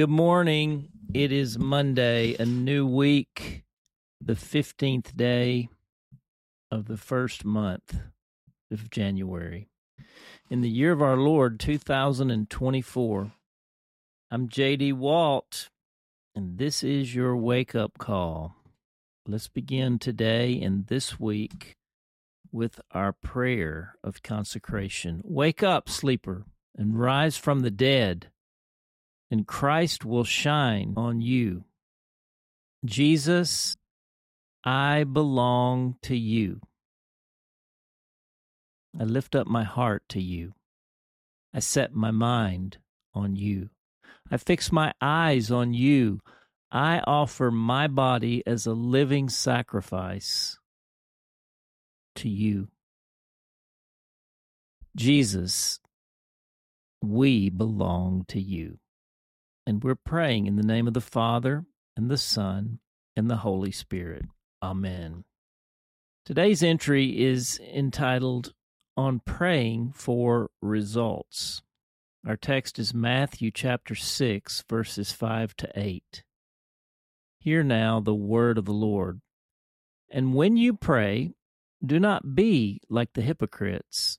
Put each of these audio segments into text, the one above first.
Good morning. It is Monday, a new week, the 15th day of the first month of January. In the year of our Lord, 2024. I'm JD Walt, and this is your wake up call. Let's begin today and this week with our prayer of consecration. Wake up, sleeper, and rise from the dead and Christ will shine on you. Jesus, I belong to you. I lift up my heart to you. I set my mind on you. I fix my eyes on you. I offer my body as a living sacrifice to you. Jesus, we belong to you. And we're praying in the name of the Father, and the Son, and the Holy Spirit. Amen. Today's entry is entitled On Praying for Results. Our text is Matthew chapter 6, verses 5 to 8. Hear now the word of the Lord. And when you pray, do not be like the hypocrites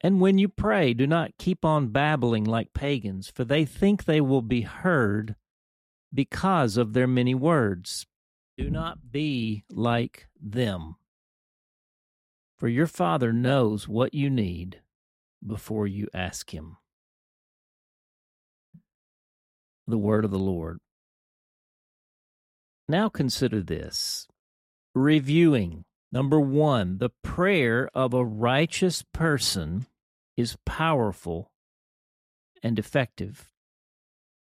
And when you pray, do not keep on babbling like pagans, for they think they will be heard because of their many words. Do not be like them. For your Father knows what you need before you ask Him. The Word of the Lord. Now consider this reviewing Number one, the prayer of a righteous person is powerful and effective.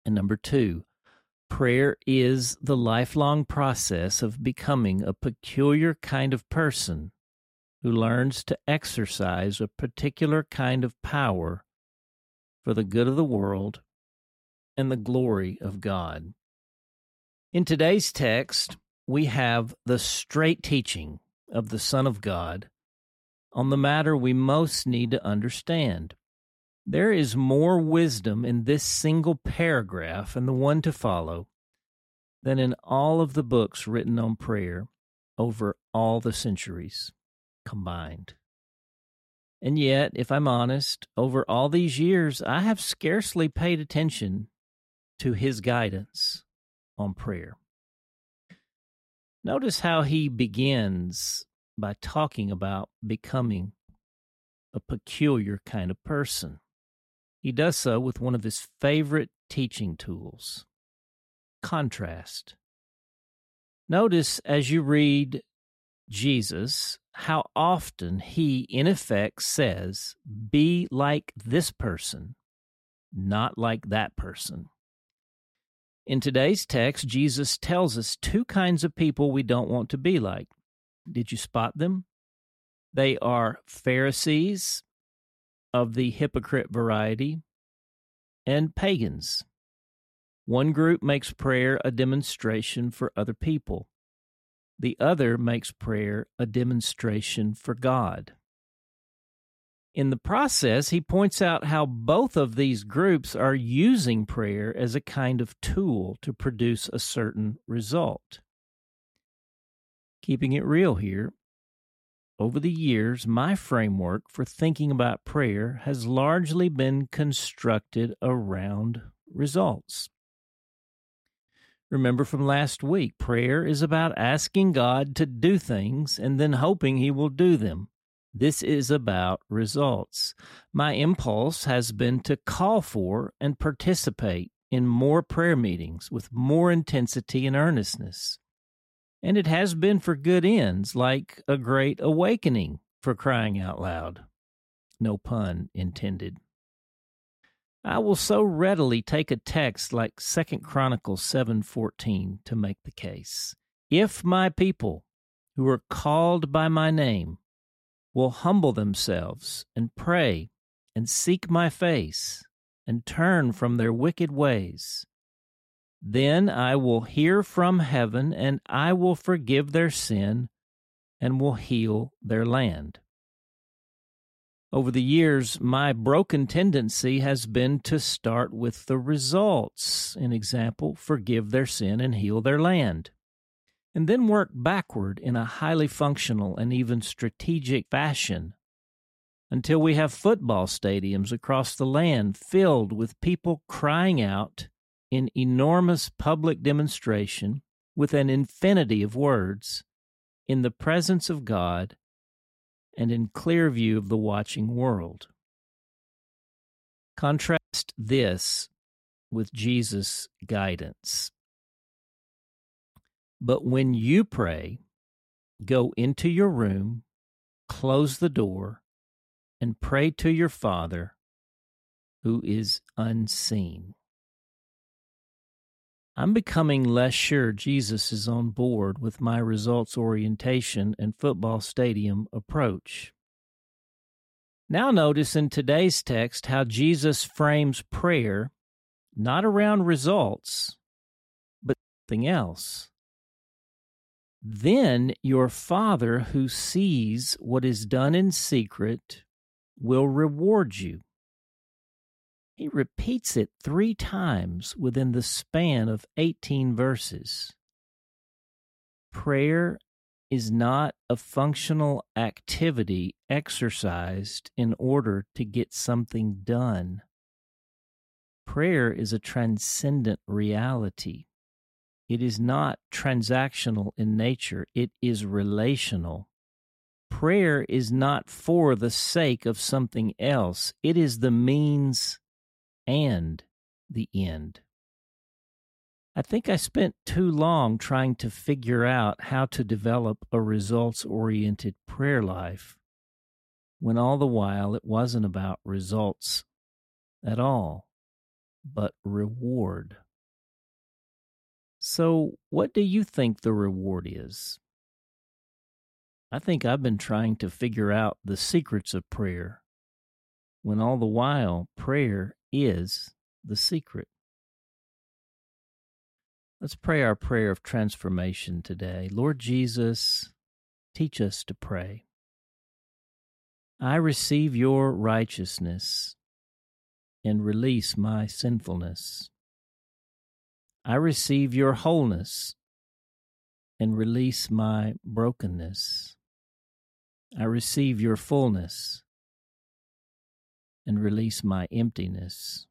And number two, prayer is the lifelong process of becoming a peculiar kind of person who learns to exercise a particular kind of power for the good of the world and the glory of God. In today's text, we have the straight teaching of the Son of God on the matter we most need to understand. There is more wisdom in this single paragraph and the one to follow than in all of the books written on prayer over all the centuries combined. And yet, if I'm honest, over all these years, I have scarcely paid attention to his guidance on prayer. Notice how he begins by talking about becoming a peculiar kind of person. He does so with one of his favorite teaching tools contrast. Notice as you read Jesus how often he, in effect, says, Be like this person, not like that person. In today's text, Jesus tells us two kinds of people we don't want to be like. Did you spot them? They are Pharisees of the hypocrite variety and pagans. One group makes prayer a demonstration for other people. The other makes prayer a demonstration for God. In the process, he points out how both of these groups are using prayer as a kind of tool to produce a certain result. Keeping it real here, over the years, my framework for thinking about prayer has largely been constructed around results. Remember from last week, prayer is about asking God to do things and then hoping He will do them. This is about results. My impulse has been to call for and participate in more prayer meetings with more intensity and earnestness. And it has been for good ends, like a great awakening for crying out loud. No pun intended. I will so readily take a text like Second Chronicles 7:14 to make the case. If my people who are called by my name will humble themselves and pray and seek my face and turn from their wicked ways, then I will hear from heaven and I will forgive their sin and will heal their land. Over the years, my broken tendency has been to start with the results. An example, forgive their sin and heal their land. And then work backward in a highly functional and even strategic fashion until we have football stadiums across the land filled with people crying out in enormous public demonstration with an infinity of words in the presence of God and in clear view of the watching world. Contrast this with Jesus' guidance. But when you pray, go into your room, close the door, and pray to your Father who is unseen. I'm becoming less sure Jesus is on board with my results orientation and football stadium approach. Now, notice in today's text how Jesus frames prayer not around results, but something else. Then your Father who sees what is done in secret will reward you. He repeats it three times within the span of 18 verses. Prayer is not a functional activity exercised in order to get something done. Prayer is a transcendent reality. It is not transactional in nature, it is relational. Prayer is not for the sake of something else, it is the means and the end. I think I spent too long trying to figure out how to develop a results oriented prayer life when all the while it wasn't about results at all, but reward. So, what do you think the reward is? I think I've been trying to figure out the secrets of prayer when all the while prayer is the secret. Let's pray our prayer of transformation today. Lord Jesus, teach us to pray. I receive your righteousness and release my sinfulness. I receive your wholeness and release my brokenness. I receive your fullness and release my emptiness.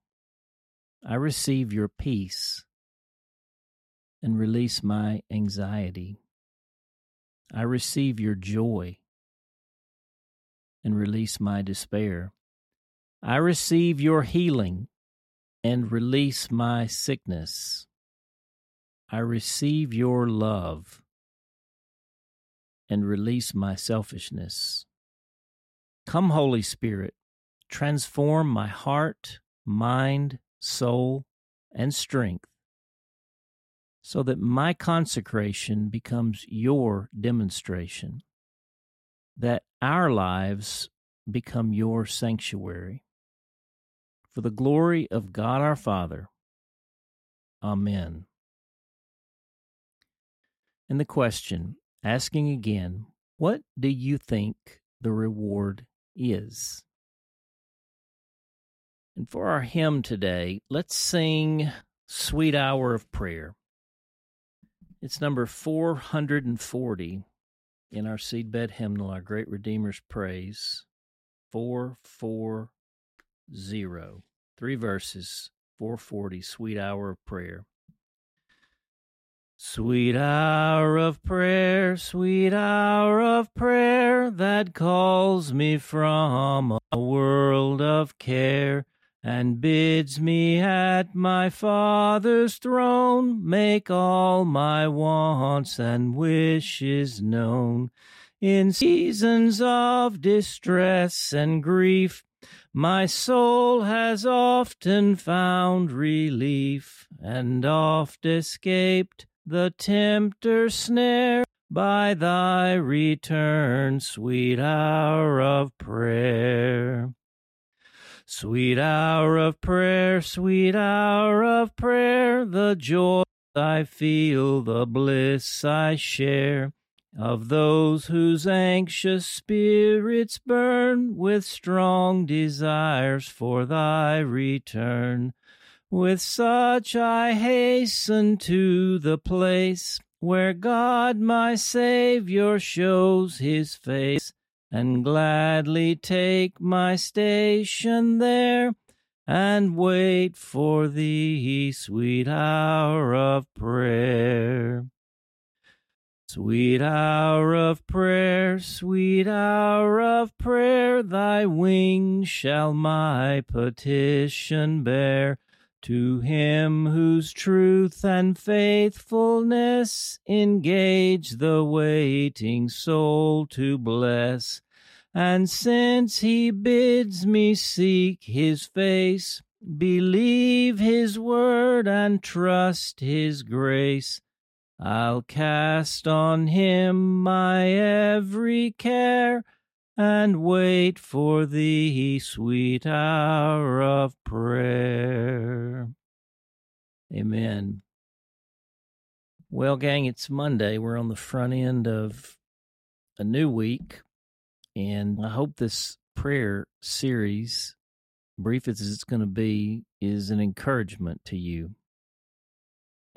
I receive your peace and release my anxiety. I receive your joy and release my despair. I receive your healing and release my sickness. I receive your love and release my selfishness. Come, Holy Spirit, transform my heart, mind, soul, and strength so that my consecration becomes your demonstration, that our lives become your sanctuary. For the glory of God our Father. Amen. And the question, asking again, what do you think the reward is? And for our hymn today, let's sing Sweet Hour of Prayer. It's number 440 in our seedbed hymnal, our Great Redeemer's Praise. 440. Three verses, 440, Sweet Hour of Prayer. Sweet hour of prayer, sweet hour of prayer that calls me from a world of care and bids me at my Father's throne make all my wants and wishes known. In seasons of distress and grief, My soul has often found relief and oft escaped the tempter's snare by thy return, sweet hour of prayer. Sweet hour of prayer, sweet hour of prayer, the joy I feel, the bliss I share of those whose anxious spirits burn with strong desires for thy return. With such I hasten to the place where God my Saviour shows his face, and gladly take my station there, and wait for thee, sweet hour of prayer. Sweet hour of prayer, sweet hour of prayer, thy wings shall my petition bear to him whose truth and faithfulness engage the waiting soul to bless. And since he bids me seek his face, believe his word and trust his grace, I'll cast on him my every care and wait for thee, sweet hour of prayer. Amen. Well, gang, it's Monday. We're on the front end of a new week, and I hope this prayer series, brief as it's going to be, is an encouragement to you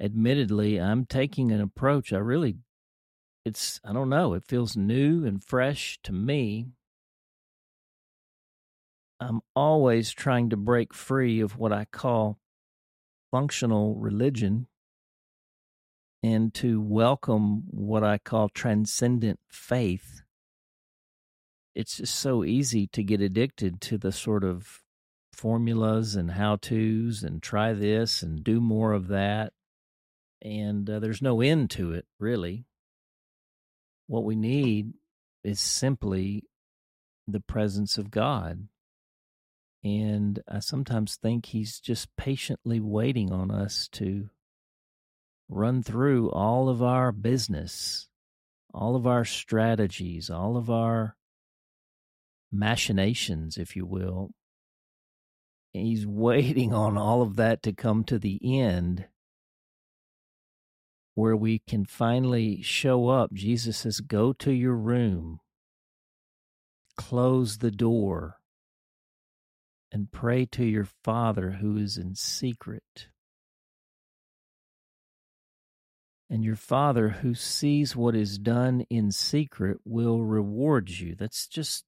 admittedly, I'm taking an approach I really, it's, I don't know, it feels new and fresh to me. I'm always trying to break free of what I call functional religion and to welcome what I call transcendent faith. It's just so easy to get addicted to the sort of formulas and how to's and try this and do more of that and uh, there's no end to it, really. What we need is simply the presence of God. And I sometimes think He's just patiently waiting on us to run through all of our business, all of our strategies, all of our machinations, if you will. He's waiting on all of that to come to the end where we can finally show up. Jesus says, Go to your room, close the door, and pray to your Father who is in secret. And your Father who sees what is done in secret will reward you. That's just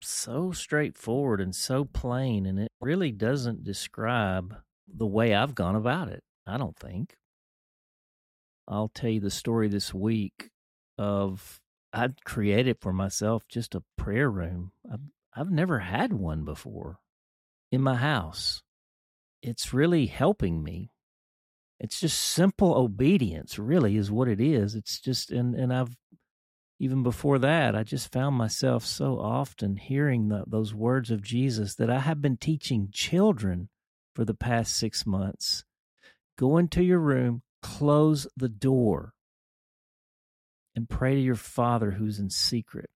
so straightforward and so plain, and it really doesn't describe the way I've gone about it, I don't think. I'll tell you the story this week of I'd created for myself just a prayer room. I've, I've never had one before in my house. It's really helping me. It's just simple obedience, really, is what it is. It's just, and, and I've, even before that, I just found myself so often hearing the, those words of Jesus that I have been teaching children for the past six months. Go into your room, close the door and pray to your father who's in secret.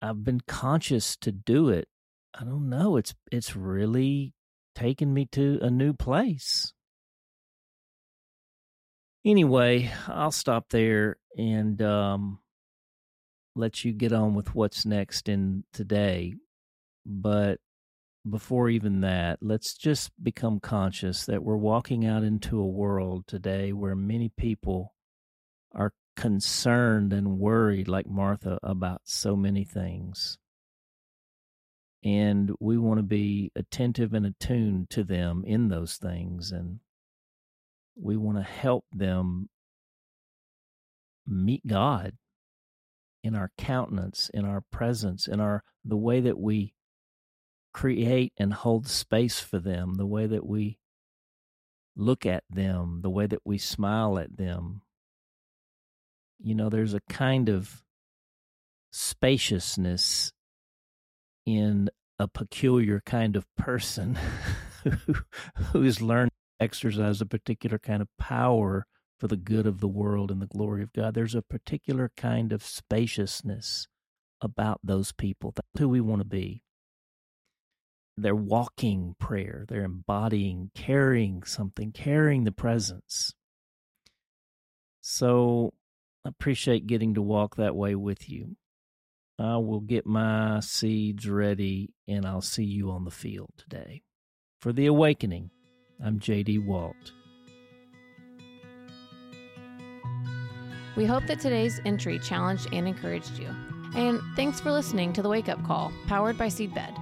I've been conscious to do it. I don't know. It's it's really taken me to a new place. Anyway, I'll stop there and um, let you get on with what's next in today. But before even that, let's just become conscious that we're walking out into a world today where many people are concerned and worried, like Martha, about so many things. And we want to be attentive and attuned to them in those things. And we want to help them meet God in our countenance, in our presence, in our the way that we create and hold space for them, the way that we look at them, the way that we smile at them. You know, there's a kind of spaciousness in a peculiar kind of person who, who's learned to exercise a particular kind of power for the good of the world and the glory of God. There's a particular kind of spaciousness about those people. That's who we want to be. They're walking prayer, they're embodying, carrying something, carrying the presence. So I appreciate getting to walk that way with you. I will get my seeds ready and I'll see you on the field today. For the awakening, I'm JD Walt. We hope that today's entry challenged and encouraged you. And thanks for listening to the Wake Up Call, powered by Seedbed.